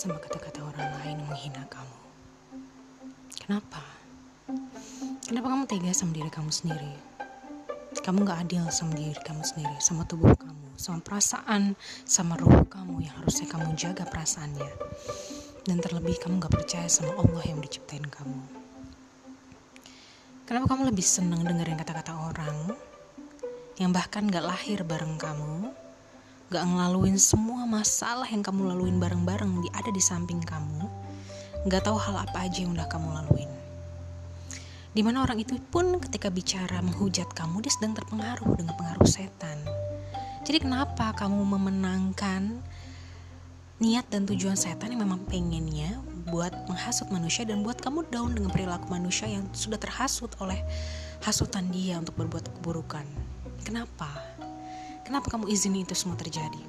sama kata-kata orang lain menghina kamu? Kenapa? Kenapa kamu tega sama diri kamu sendiri? Kamu gak adil sama diri kamu sendiri, sama tubuh kamu, sama perasaan, sama roh kamu yang harusnya kamu jaga perasaannya. Dan terlebih kamu gak percaya sama Allah yang diciptain kamu. Kenapa kamu lebih senang dengerin kata-kata orang yang bahkan gak lahir bareng kamu, gak ngelaluin semua masalah yang kamu laluin bareng-bareng di ada di samping kamu, gak tahu hal apa aja yang udah kamu laluin. Di mana orang itu pun ketika bicara menghujat kamu, dia sedang terpengaruh dengan pengaruh setan. Jadi kenapa kamu memenangkan niat dan tujuan setan yang memang pengennya buat menghasut manusia dan buat kamu down dengan perilaku manusia yang sudah terhasut oleh hasutan dia untuk berbuat keburukan. Kenapa? Kenapa kamu izini itu semua terjadi?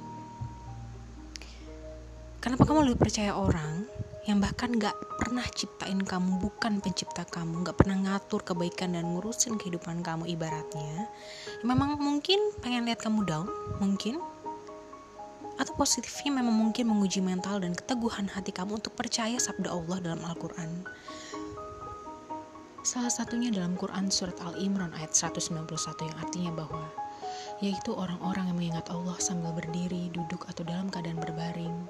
Kenapa kamu lebih percaya orang yang bahkan gak pernah ciptain kamu bukan pencipta kamu gak pernah ngatur kebaikan dan ngurusin kehidupan kamu ibaratnya? Memang mungkin pengen lihat kamu down mungkin. Atau positifnya memang mungkin menguji mental dan keteguhan hati kamu untuk percaya sabda Allah dalam Al-Quran. Salah satunya dalam Quran Surat Al-Imran ayat 191 yang artinya bahwa yaitu orang-orang yang mengingat Allah sambil berdiri, duduk, atau dalam keadaan berbaring.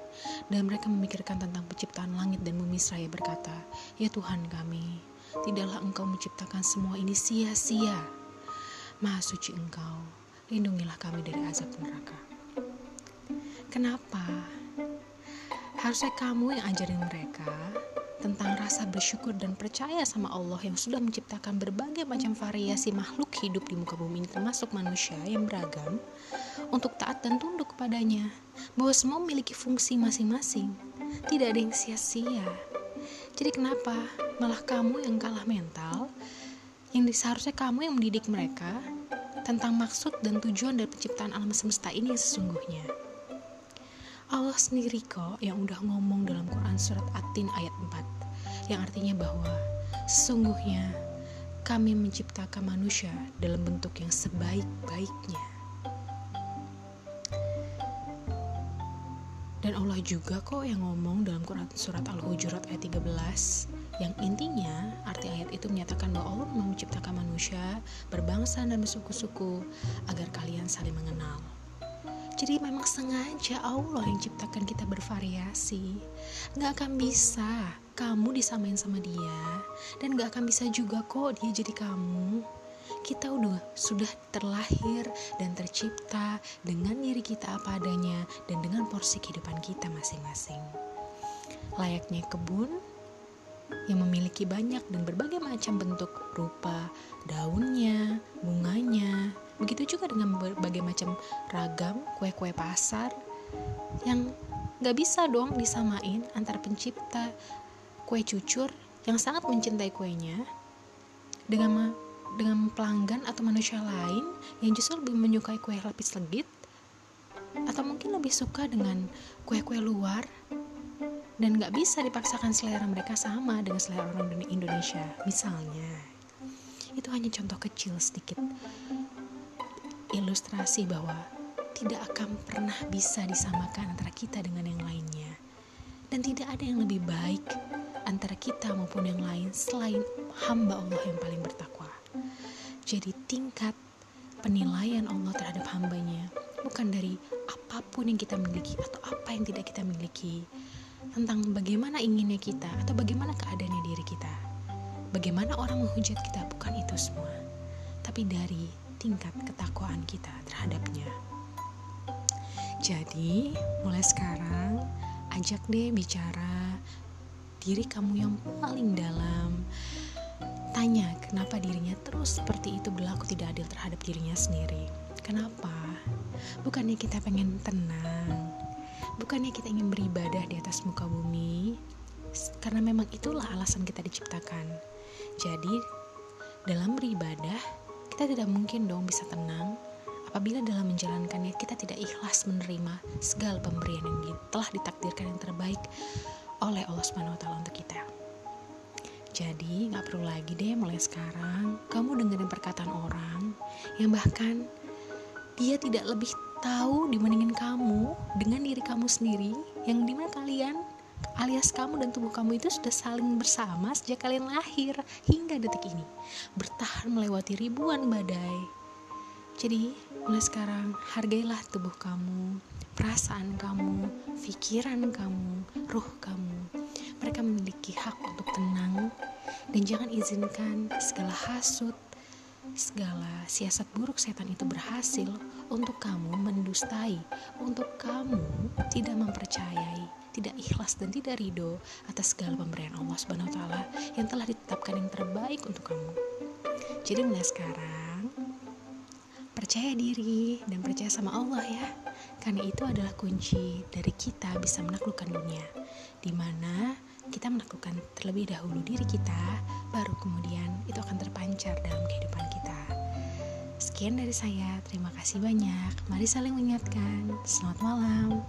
Dan mereka memikirkan tentang penciptaan langit dan bumi seraya berkata, Ya Tuhan kami, tidaklah engkau menciptakan semua ini sia-sia. Maha suci engkau, lindungilah kami dari azab neraka. Kenapa? Harusnya kamu yang ajarin mereka tentang rasa bersyukur dan percaya sama Allah yang sudah menciptakan berbagai macam variasi makhluk hidup di muka bumi termasuk manusia yang beragam untuk taat dan tunduk kepadanya bahwa semua memiliki fungsi masing-masing. Tidak ada yang sia-sia. Jadi kenapa malah kamu yang kalah mental yang seharusnya kamu yang mendidik mereka tentang maksud dan tujuan dari penciptaan alam semesta ini sesungguhnya Allah sendiri kok yang udah ngomong dalam Quran surat At-Tin ayat 4 yang artinya bahwa sesungguhnya kami menciptakan manusia dalam bentuk yang sebaik-baiknya. Dan Allah juga kok yang ngomong dalam Quran surat Al-Hujurat ayat 13 yang intinya arti ayat itu menyatakan bahwa Allah memang menciptakan manusia berbangsa dan bersuku-suku agar kalian saling mengenal. Jadi memang sengaja Allah yang ciptakan kita bervariasi. Gak akan bisa kamu disamain sama dia. Dan gak akan bisa juga kok dia jadi kamu. Kita udah sudah terlahir dan tercipta dengan diri kita apa adanya dan dengan porsi kehidupan kita masing-masing. Layaknya kebun yang memiliki banyak dan berbagai macam bentuk rupa daunnya, bunganya, Begitu juga dengan berbagai macam ragam kue-kue pasar yang gak bisa dong disamain antara pencipta kue cucur yang sangat mencintai kuenya dengan dengan pelanggan atau manusia lain yang justru lebih menyukai kue lapis legit atau mungkin lebih suka dengan kue-kue luar dan gak bisa dipaksakan selera mereka sama dengan selera orang Indonesia misalnya. Itu hanya contoh kecil sedikit ilustrasi bahwa tidak akan pernah bisa disamakan antara kita dengan yang lainnya. Dan tidak ada yang lebih baik antara kita maupun yang lain selain hamba Allah yang paling bertakwa. Jadi tingkat penilaian Allah terhadap hambanya bukan dari apa pun yang kita miliki atau apa yang tidak kita miliki tentang bagaimana inginnya kita atau bagaimana keadaannya diri kita. Bagaimana orang menghujat kita bukan itu semua, tapi dari tingkat ketakwaan kita terhadapnya. Jadi, mulai sekarang ajak deh bicara diri kamu yang paling dalam. Tanya kenapa dirinya terus seperti itu berlaku tidak adil terhadap dirinya sendiri. Kenapa? Bukannya kita pengen tenang, bukannya kita ingin beribadah di atas muka bumi, karena memang itulah alasan kita diciptakan. Jadi, dalam beribadah, kita tidak mungkin dong bisa tenang apabila dalam menjalankannya kita tidak ikhlas menerima segala pemberian yang telah ditakdirkan yang terbaik oleh Allah Subhanahu taala untuk kita. Jadi, nggak perlu lagi deh mulai sekarang kamu dengerin perkataan orang yang bahkan dia tidak lebih tahu dibandingin kamu dengan diri kamu sendiri yang di mana kalian alias kamu dan tubuh kamu itu sudah saling bersama sejak kalian lahir hingga detik ini. Bertahan melewati ribuan badai. Jadi mulai sekarang hargailah tubuh kamu perasaan kamu pikiran kamu ruh kamu. Mereka memiliki hak untuk tenang dan jangan izinkan segala hasut segala siasat buruk setan itu berhasil untuk kamu mendustai, untuk kamu tidak mempercayai, tidak ikhlas dan tidak ridho atas segala pemberian Allah Subhanahu wa taala yang telah ditetapkan yang terbaik untuk kamu. Jadi mulai sekarang percaya diri dan percaya sama Allah ya. Karena itu adalah kunci dari kita bisa menaklukkan dunia. Di mana kita menaklukkan terlebih dahulu diri kita, baru kemudian itu akan terpancar dalam kehidupan kita. Sekian dari saya, terima kasih banyak. Mari saling mengingatkan. Selamat malam.